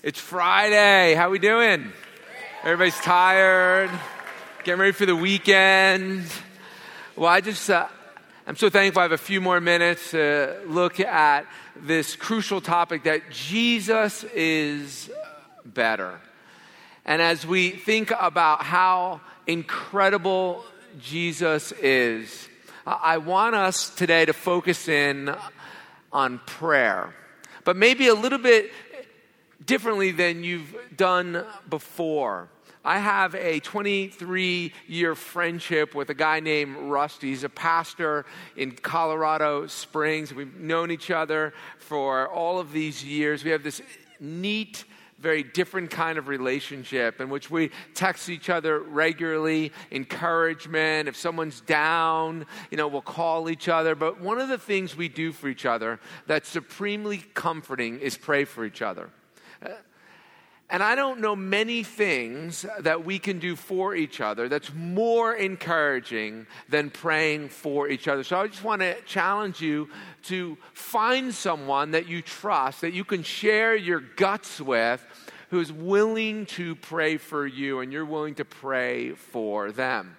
It's Friday. How are we doing? Everybody's tired. Getting ready for the weekend. Well, I just uh, I'm so thankful I have a few more minutes to look at this crucial topic that Jesus is better. And as we think about how incredible Jesus is, I want us today to focus in on prayer, but maybe a little bit differently than you've done before. I have a 23 year friendship with a guy named Rusty. He's a pastor in Colorado Springs. We've known each other for all of these years. We have this neat very different kind of relationship in which we text each other regularly, encouragement. If someone's down, you know, we'll call each other. But one of the things we do for each other that's supremely comforting is pray for each other. And I don't know many things that we can do for each other that's more encouraging than praying for each other. So I just want to challenge you to find someone that you trust, that you can share your guts with, who's willing to pray for you and you're willing to pray for them.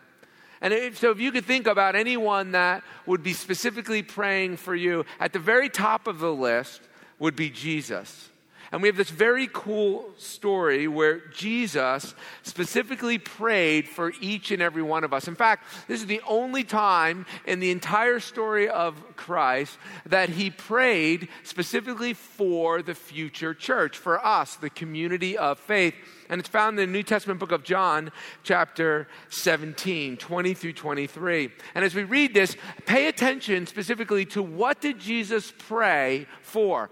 And if, so, if you could think about anyone that would be specifically praying for you, at the very top of the list would be Jesus. And we have this very cool story where Jesus specifically prayed for each and every one of us. In fact, this is the only time in the entire story of Christ that he prayed specifically for the future church, for us, the community of faith. And it's found in the New Testament book of John, chapter 17, 20 through 23. And as we read this, pay attention specifically to what did Jesus pray for?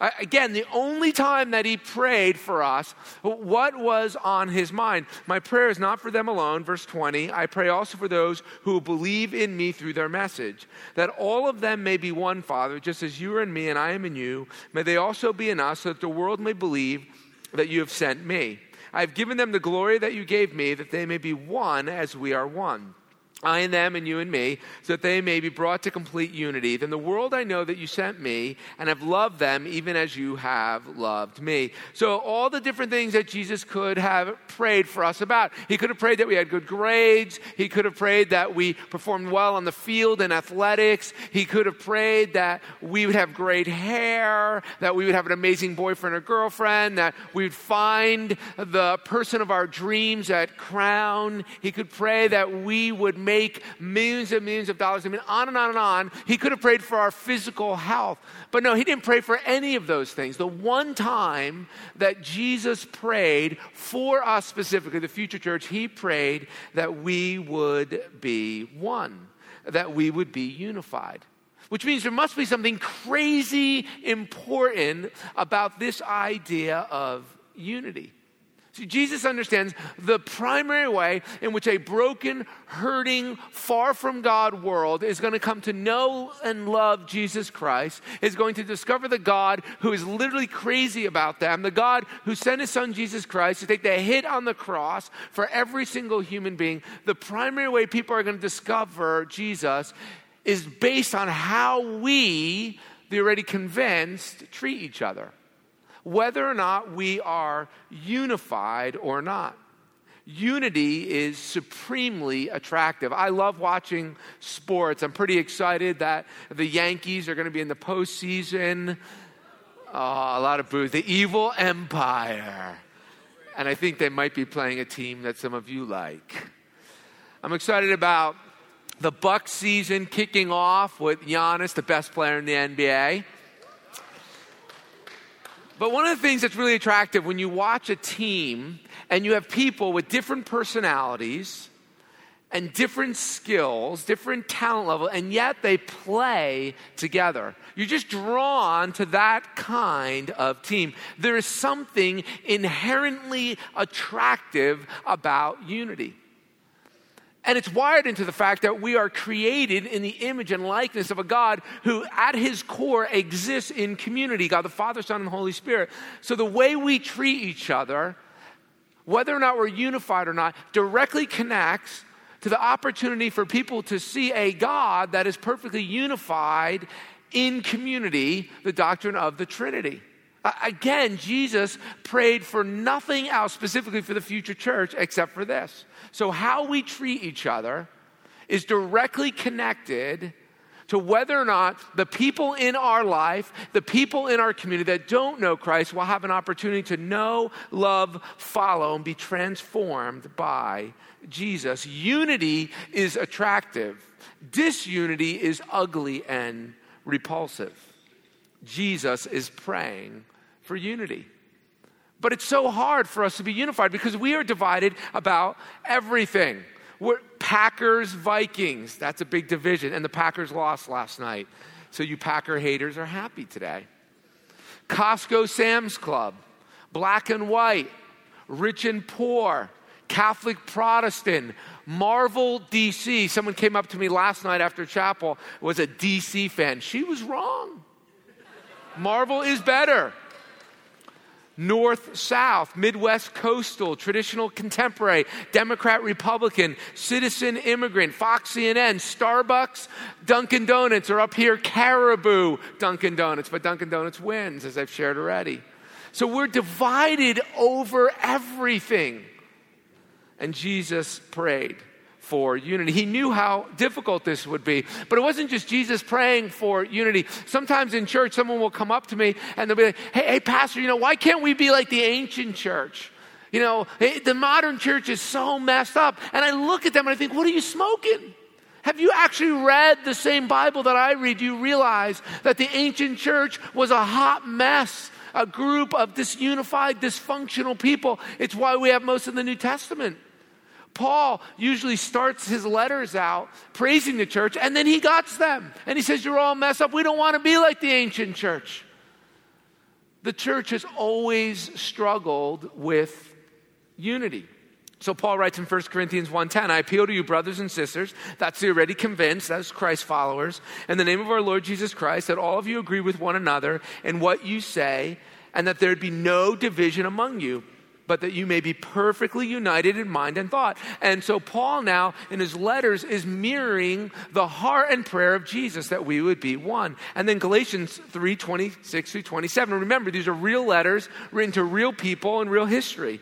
Again, the only time that he prayed for us, what was on his mind? My prayer is not for them alone, verse 20. I pray also for those who believe in me through their message, that all of them may be one, Father, just as you are in me and I am in you. May they also be in us, so that the world may believe that you have sent me. I have given them the glory that you gave me, that they may be one as we are one. I and them and you and me, so that they may be brought to complete unity. Then the world I know that you sent me and have loved them even as you have loved me. So, all the different things that Jesus could have prayed for us about. He could have prayed that we had good grades. He could have prayed that we performed well on the field in athletics. He could have prayed that we would have great hair, that we would have an amazing boyfriend or girlfriend, that we would find the person of our dreams at Crown. He could pray that we would make millions and millions of dollars. I mean, on and on and on. He could have prayed for our physical health. But no, he didn't pray for any of those things. The one time that Jesus prayed for us specifically, the future church, he prayed that we would be one, that we would be unified which means there must be something crazy important about this idea of unity. Jesus understands the primary way in which a broken, hurting, far from God world is going to come to know and love Jesus Christ, is going to discover the God who is literally crazy about them, the God who sent his son Jesus Christ to take the hit on the cross for every single human being. The primary way people are going to discover Jesus is based on how we, the already convinced, treat each other whether or not we are unified or not. Unity is supremely attractive. I love watching sports. I'm pretty excited that the Yankees are going to be in the postseason. Oh, a lot of boos. The evil empire. And I think they might be playing a team that some of you like. I'm excited about the Buck season kicking off with Giannis, the best player in the NBA. But one of the things that's really attractive when you watch a team and you have people with different personalities and different skills, different talent level, and yet they play together. You're just drawn to that kind of team. There is something inherently attractive about unity. And it's wired into the fact that we are created in the image and likeness of a God who, at his core, exists in community God the Father, Son, and Holy Spirit. So the way we treat each other, whether or not we're unified or not, directly connects to the opportunity for people to see a God that is perfectly unified in community, the doctrine of the Trinity. Again, Jesus prayed for nothing else specifically for the future church except for this. So, how we treat each other is directly connected to whether or not the people in our life, the people in our community that don't know Christ, will have an opportunity to know, love, follow, and be transformed by Jesus. Unity is attractive, disunity is ugly and repulsive. Jesus is praying for unity. But it's so hard for us to be unified because we are divided about everything. We're Packers, Vikings. That's a big division. And the Packers lost last night. So you Packer haters are happy today. Costco Sam's Club, black and white, rich and poor, Catholic Protestant, Marvel DC. Someone came up to me last night after chapel, was a DC fan. She was wrong. Marvel is better. North South, Midwest Coastal, Traditional Contemporary, Democrat Republican, Citizen Immigrant, Fox CNN, Starbucks, Dunkin' Donuts, are up here, Caribou Dunkin' Donuts. But Dunkin' Donuts wins, as I've shared already. So we're divided over everything. And Jesus prayed for unity. He knew how difficult this would be. But it wasn't just Jesus praying for unity. Sometimes in church, someone will come up to me and they'll be like, hey, hey Pastor, you know, why can't we be like the ancient church? You know, the modern church is so messed up. And I look at them and I think, what are you smoking? Have you actually read the same Bible that I read? Do you realize that the ancient church was a hot mess? A group of disunified, dysfunctional people. It's why we have most of the New Testament. Paul usually starts his letters out praising the church and then he guts them. And he says, You're all messed up. We don't want to be like the ancient church. The church has always struggled with unity. So Paul writes in 1 Corinthians 1:10, I appeal to you brothers and sisters, that's already convinced, that's Christ followers, in the name of our Lord Jesus Christ, that all of you agree with one another in what you say, and that there'd be no division among you but that you may be perfectly united in mind and thought. And so, Paul now in his letters is mirroring the heart and prayer of Jesus that we would be one. And then Galatians 3 26 through 27. Remember, these are real letters written to real people in real history.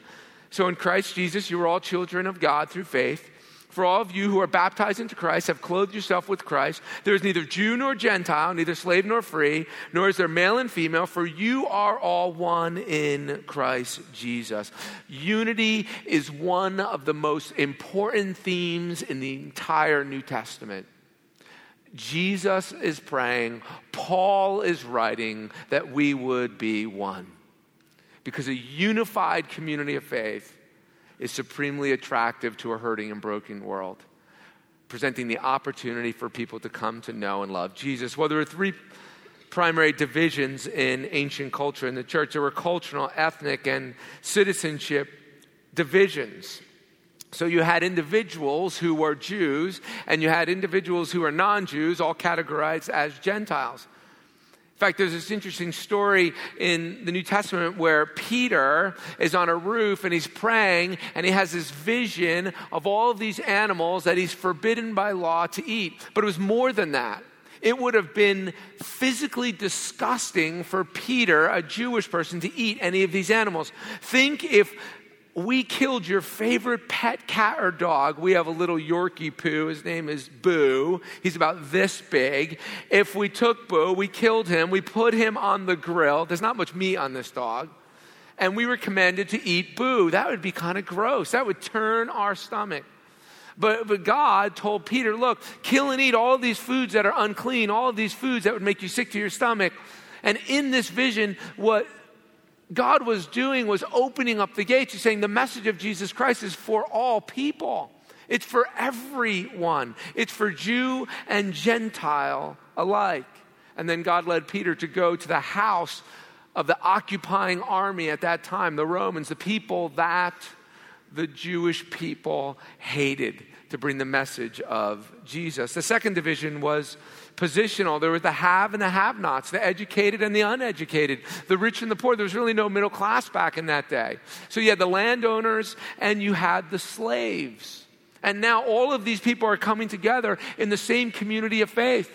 So, in Christ Jesus, you are all children of God through faith. For all of you who are baptized into Christ have clothed yourself with Christ. There is neither Jew nor Gentile, neither slave nor free, nor is there male and female, for you are all one in Christ Jesus. Unity is one of the most important themes in the entire New Testament. Jesus is praying, Paul is writing that we would be one. Because a unified community of faith is supremely attractive to a hurting and broken world, presenting the opportunity for people to come to know and love Jesus. Well, there were three primary divisions in ancient culture in the church there were cultural, ethnic, and citizenship divisions. So you had individuals who were Jews, and you had individuals who were non Jews, all categorized as Gentiles. In fact, there's this interesting story in the New Testament where Peter is on a roof and he's praying and he has this vision of all of these animals that he's forbidden by law to eat. But it was more than that. It would have been physically disgusting for Peter, a Jewish person, to eat any of these animals. Think if we killed your favorite pet cat or dog. We have a little Yorkie poo. His name is Boo. He's about this big. If we took Boo, we killed him, we put him on the grill. There's not much meat on this dog. And we were commanded to eat Boo. That would be kind of gross. That would turn our stomach. But, but God told Peter, look, kill and eat all these foods that are unclean, all of these foods that would make you sick to your stomach. And in this vision, what God was doing was opening up the gates. He's saying the message of Jesus Christ is for all people, it's for everyone, it's for Jew and Gentile alike. And then God led Peter to go to the house of the occupying army at that time, the Romans, the people that the Jewish people hated to bring the message of Jesus. The second division was positional. There was the have and the have nots, the educated and the uneducated, the rich and the poor. There was really no middle class back in that day. So you had the landowners and you had the slaves. And now all of these people are coming together in the same community of faith.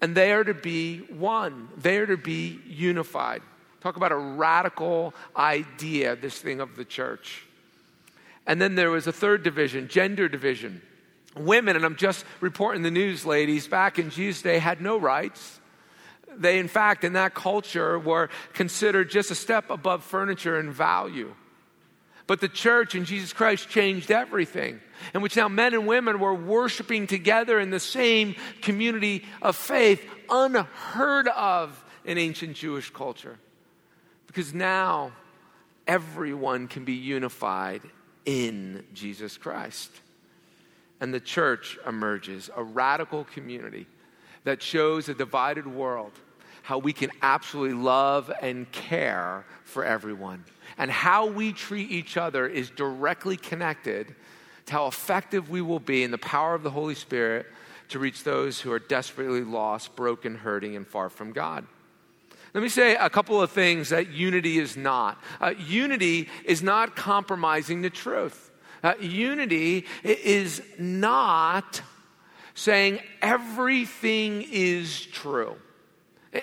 And they are to be one, they are to be unified. Talk about a radical idea, this thing of the church. And then there was a third division, gender division. Women, and I'm just reporting the news, ladies, back in Jesus' day had no rights. They, in fact, in that culture, were considered just a step above furniture in value. But the church and Jesus Christ changed everything, in which now men and women were worshiping together in the same community of faith, unheard of in ancient Jewish culture. Because now everyone can be unified in Jesus Christ. And the church emerges, a radical community that shows a divided world how we can absolutely love and care for everyone. And how we treat each other is directly connected to how effective we will be in the power of the Holy Spirit to reach those who are desperately lost, broken, hurting, and far from God. Let me say a couple of things that unity is not. Uh, unity is not compromising the truth. Uh, unity is not saying everything is true.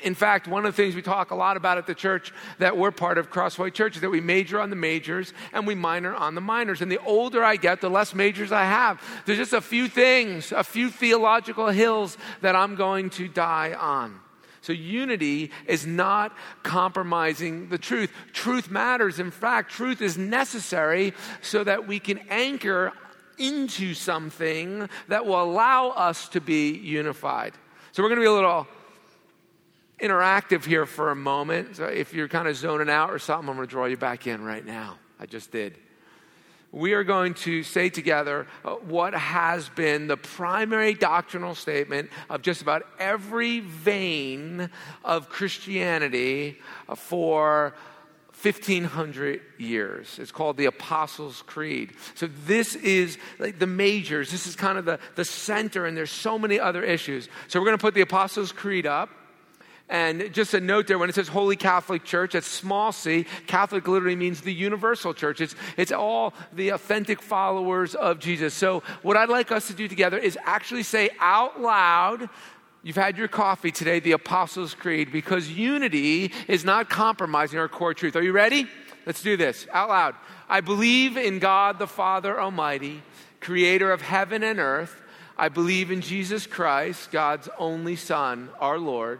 In fact, one of the things we talk a lot about at the church that we're part of, Crossway Church, is that we major on the majors and we minor on the minors. And the older I get, the less majors I have. There's just a few things, a few theological hills that I'm going to die on. So, unity is not compromising the truth. Truth matters. In fact, truth is necessary so that we can anchor into something that will allow us to be unified. So, we're going to be a little interactive here for a moment. So if you're kind of zoning out or something, I'm going to draw you back in right now. I just did. We are going to say together uh, what has been the primary doctrinal statement of just about every vein of Christianity uh, for 1500 years. It's called the Apostles' Creed. So, this is like the majors. This is kind of the, the center, and there's so many other issues. So, we're going to put the Apostles' Creed up. And just a note there, when it says Holy Catholic Church, it's small c. Catholic literally means the universal church. It's, it's all the authentic followers of Jesus. So, what I'd like us to do together is actually say out loud, You've had your coffee today, the Apostles' Creed, because unity is not compromising our core truth. Are you ready? Let's do this out loud. I believe in God the Father Almighty, creator of heaven and earth. I believe in Jesus Christ, God's only Son, our Lord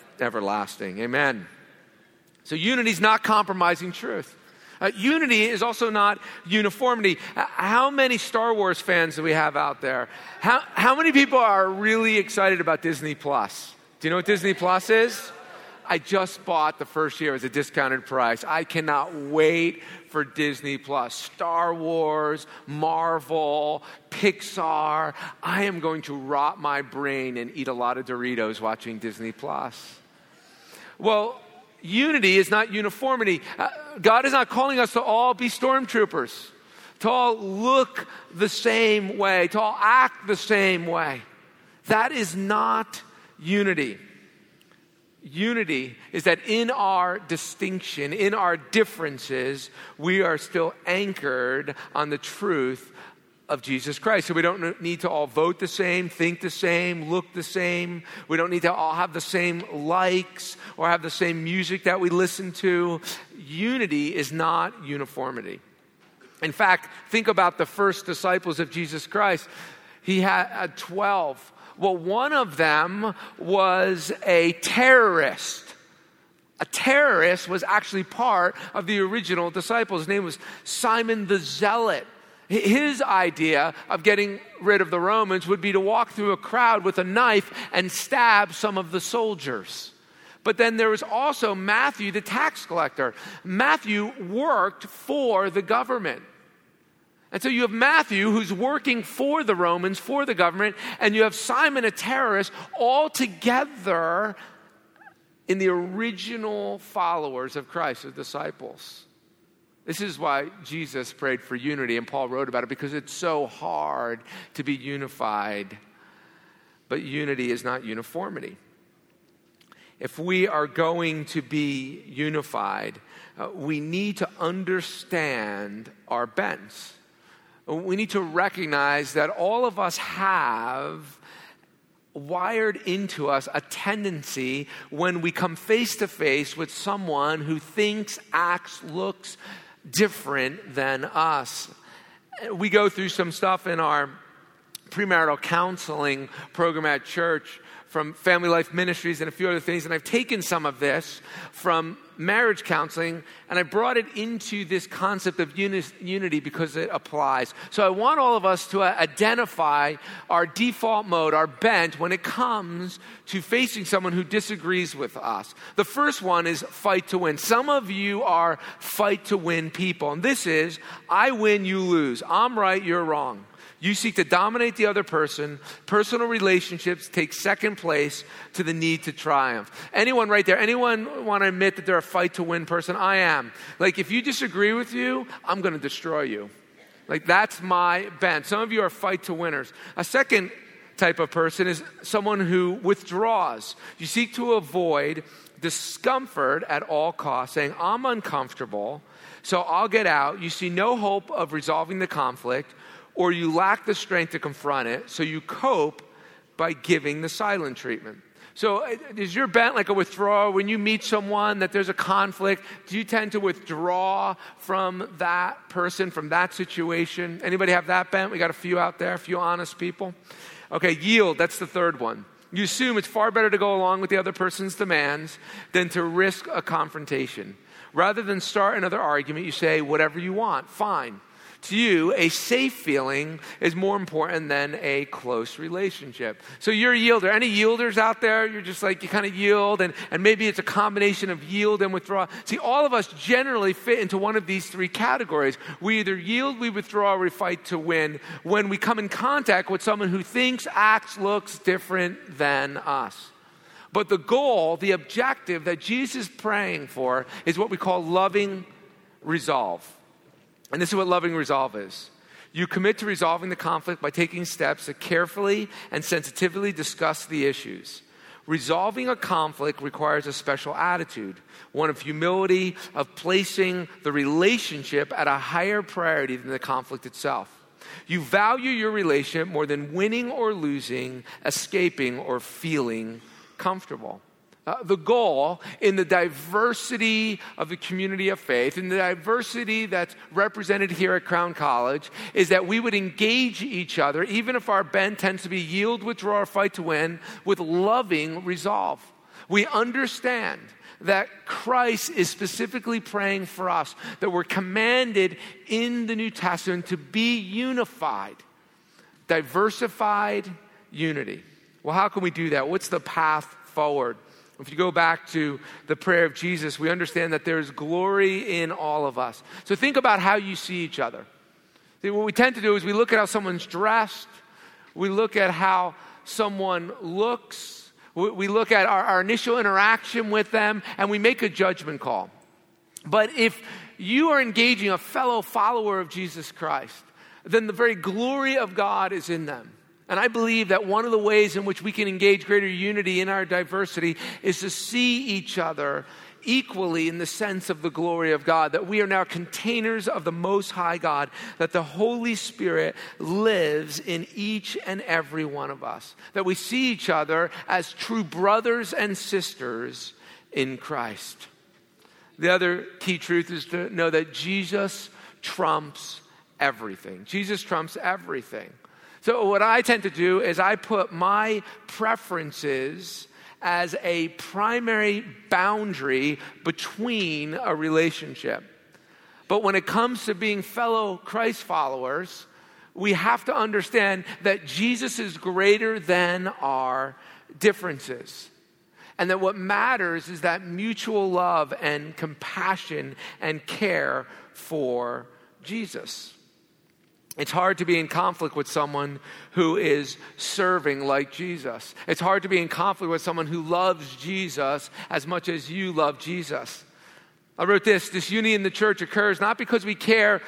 everlasting. Amen. So unity is not compromising truth. Uh, unity is also not uniformity. Uh, how many Star Wars fans do we have out there? How, how many people are really excited about Disney Plus? Do you know what Disney Plus is? I just bought the first year as a discounted price. I cannot wait for Disney Plus. Star Wars, Marvel, Pixar. I am going to rot my brain and eat a lot of Doritos watching Disney Plus. Well, unity is not uniformity. Uh, God is not calling us to all be stormtroopers, to all look the same way, to all act the same way. That is not unity. Unity is that in our distinction, in our differences, we are still anchored on the truth of Jesus Christ. So we don't need to all vote the same, think the same, look the same. We don't need to all have the same likes or have the same music that we listen to. Unity is not uniformity. In fact, think about the first disciples of Jesus Christ. He had 12. Well, one of them was a terrorist. A terrorist was actually part of the original disciples. His name was Simon the Zealot. His idea of getting rid of the Romans would be to walk through a crowd with a knife and stab some of the soldiers. But then there was also Matthew, the tax collector. Matthew worked for the government. And so you have Matthew, who's working for the Romans, for the government, and you have Simon, a terrorist, all together in the original followers of Christ, the disciples. This is why Jesus prayed for unity, and Paul wrote about it because it's so hard to be unified. But unity is not uniformity. If we are going to be unified, uh, we need to understand our bents. We need to recognize that all of us have wired into us a tendency when we come face to face with someone who thinks, acts, looks different than us. We go through some stuff in our premarital counseling program at church from Family Life Ministries and a few other things. And I've taken some of this from marriage counseling and I brought it into this concept of uni- unity because it applies. So I want all of us to uh, identify our default mode, our bent, when it comes to facing someone who disagrees with us. The first one is fight to win. Some of you are fight to win people. And this is I win, you lose. I'm right, you're wrong. You seek to dominate the other person. Personal relationships take second place to the need to triumph. Anyone right there, anyone want to admit that they're a fight to win person? I am. Like, if you disagree with you, I'm going to destroy you. Like, that's my bent. Some of you are fight to winners. A second type of person is someone who withdraws. You seek to avoid discomfort at all costs, saying, I'm uncomfortable, so I'll get out. You see no hope of resolving the conflict or you lack the strength to confront it, so you cope by giving the silent treatment. So, uh, is your bent like a withdrawal? when you meet someone that there's a conflict? Do you tend to withdraw from that person, from that situation? Anybody have that bent? We got a few out there, a few honest people. Okay, yield, that's the third one. You assume it's far better to go along with the other person's demands than to risk a confrontation. Rather than start another argument, you say, whatever you want, fine to you, a safe feeling is more important than a close relationship. So you're a yielder. Any yielders out there? You're just like, you kind of yield, and, and maybe it's a combination of yield and withdraw. See, all of us generally fit into one of these three categories. We either yield, we withdraw, or we fight to win when we come in contact with someone who thinks, acts, looks different than us. But the goal, the objective that Jesus is praying for is what we call loving resolve. And this is what loving resolve is. You commit to resolving the conflict by taking steps to carefully and sensitively discuss the issues. Resolving a conflict requires a special attitude, one of humility, of placing the relationship at a higher priority than the conflict itself. You value your relationship more than winning or losing, escaping or feeling comfortable. Uh, the goal in the diversity of the community of faith, in the diversity that's represented here at Crown College, is that we would engage each other, even if our bent tends to be yield, withdraw, or fight to win, with loving resolve. We understand that Christ is specifically praying for us, that we're commanded in the New Testament to be unified, diversified unity. Well, how can we do that? What's the path forward? If you go back to the prayer of Jesus, we understand that there's glory in all of us. So think about how you see each other. See, what we tend to do is we look at how someone's dressed, we look at how someone looks, we look at our, our initial interaction with them, and we make a judgment call. But if you are engaging a fellow follower of Jesus Christ, then the very glory of God is in them. And I believe that one of the ways in which we can engage greater unity in our diversity is to see each other equally in the sense of the glory of God, that we are now containers of the Most High God, that the Holy Spirit lives in each and every one of us, that we see each other as true brothers and sisters in Christ. The other key truth is to know that Jesus trumps everything. Jesus trumps everything. So, what I tend to do is I put my preferences as a primary boundary between a relationship. But when it comes to being fellow Christ followers, we have to understand that Jesus is greater than our differences. And that what matters is that mutual love and compassion and care for Jesus. It's hard to be in conflict with someone who is serving like Jesus. It's hard to be in conflict with someone who loves Jesus as much as you love Jesus. I wrote this this unity in the church occurs not because we care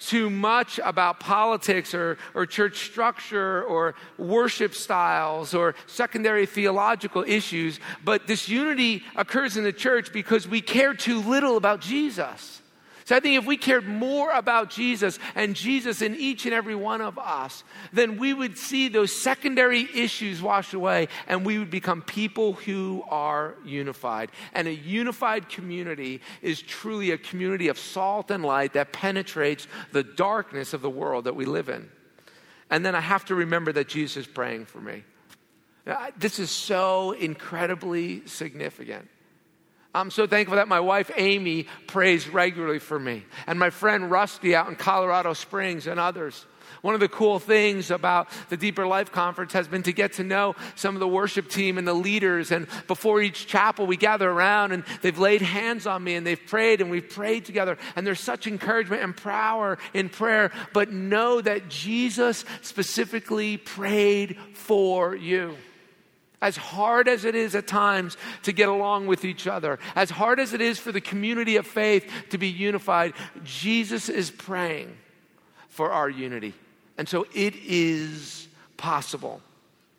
too much about politics or, or church structure or worship styles or secondary theological issues, but this unity occurs in the church because we care too little about Jesus. So I think if we cared more about Jesus and Jesus in each and every one of us, then we would see those secondary issues washed away and we would become people who are unified. And a unified community is truly a community of salt and light that penetrates the darkness of the world that we live in. And then I have to remember that Jesus is praying for me. This is so incredibly significant. I'm so thankful that my wife Amy prays regularly for me, and my friend Rusty out in Colorado Springs, and others. One of the cool things about the Deeper Life Conference has been to get to know some of the worship team and the leaders. And before each chapel, we gather around and they've laid hands on me and they've prayed and we've prayed together. And there's such encouragement and power in prayer. But know that Jesus specifically prayed for you. As hard as it is at times to get along with each other, as hard as it is for the community of faith to be unified, Jesus is praying for our unity. And so it is possible.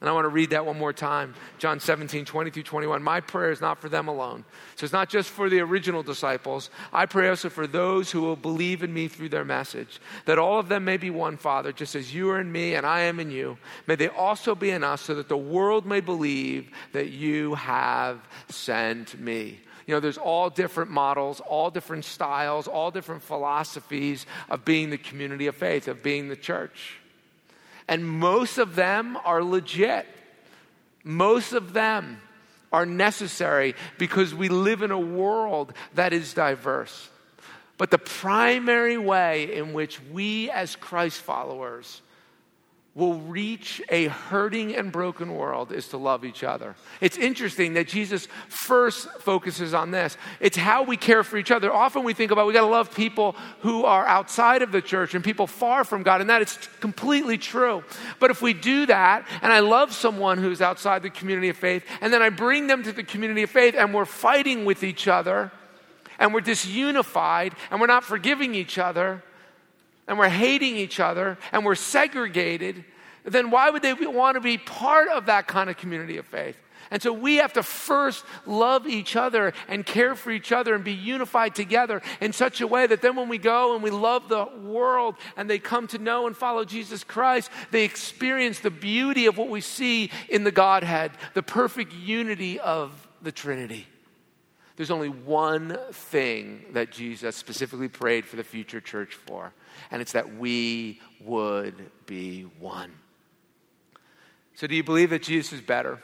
And I want to read that one more time. John 17, 20 through 21. My prayer is not for them alone. So it's not just for the original disciples. I pray also for those who will believe in me through their message, that all of them may be one, Father, just as you are in me and I am in you. May they also be in us, so that the world may believe that you have sent me. You know, there's all different models, all different styles, all different philosophies of being the community of faith, of being the church and most of them are legit. Most of them are necessary because we live in a world that is diverse. But the primary way in which we, as Christ followers, will reach a hurting and broken world is to love each other. It's interesting that Jesus first focuses on this. It's how we care for each other. Often we think about we got to love people who are outside of the church and people far from God, and that is completely true. But if we do that, and I love someone who's outside the community of faith, and then I bring them to the community of faith, and we're fighting with each other, and we're disunified, and we're not forgiving each other, and we're hating each other and we're segregated, then why would they want to be part of that kind of community of faith? And so we have to first love each other and care for each other and be unified together in such a way that then when we go and we love the world and they come to know and follow Jesus Christ, they experience the beauty of what we see in the Godhead, the perfect unity of the Trinity. There's only one thing that Jesus specifically prayed for the future church for, and it's that we would be one. So, do you believe that Jesus is better?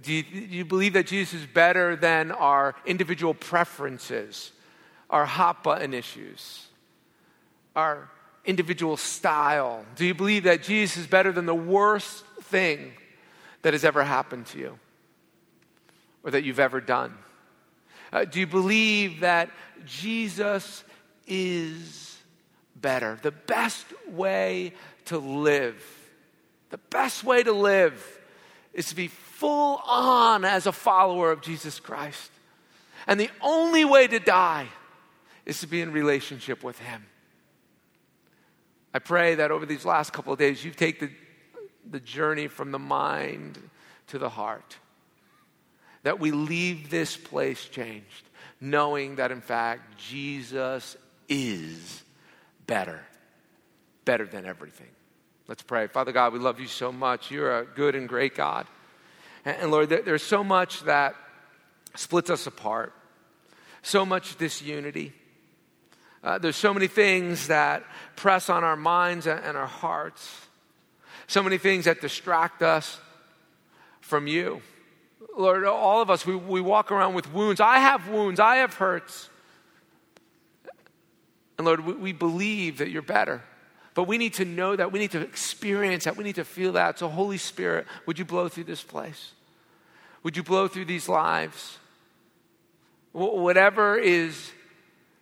Do you, do you believe that Jesus is better than our individual preferences, our hot button issues, our individual style? Do you believe that Jesus is better than the worst thing that has ever happened to you or that you've ever done? Uh, do you believe that Jesus is better. The best way to live, the best way to live is to be full on as a follower of Jesus Christ. And the only way to die is to be in relationship with Him. I pray that over these last couple of days, you take the, the journey from the mind to the heart. That we leave this place changed, knowing that in fact Jesus is better, better than everything. Let's pray. Father God, we love you so much. You're a good and great God. And, Lord, there, there's so much that splits us apart, so much disunity. Uh, there's so many things that press on our minds and, and our hearts, so many things that distract us from you. Lord, all of us, we, we walk around with wounds. I have wounds, I have hurts. And Lord, we, we believe that you're better. But we need to know that. We need to experience that. We need to feel that. So, Holy Spirit, would you blow through this place? Would you blow through these lives? Whatever is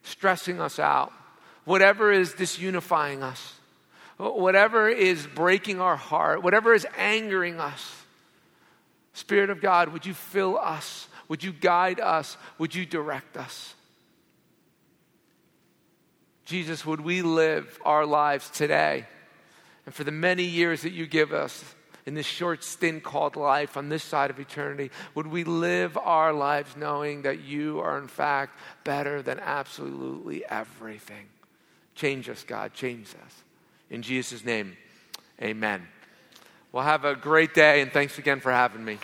stressing us out, whatever is disunifying us, whatever is breaking our heart, whatever is angering us. Spirit of God, would you fill us? Would you guide us? Would you direct us? Jesus, would we live our lives today and for the many years that you give us in this short stint called life on this side of eternity, would we live our lives knowing that you are, in fact, better than absolutely everything? Change us, God. Change us. In Jesus' name, amen. Well, have a great day, and thanks again for having me.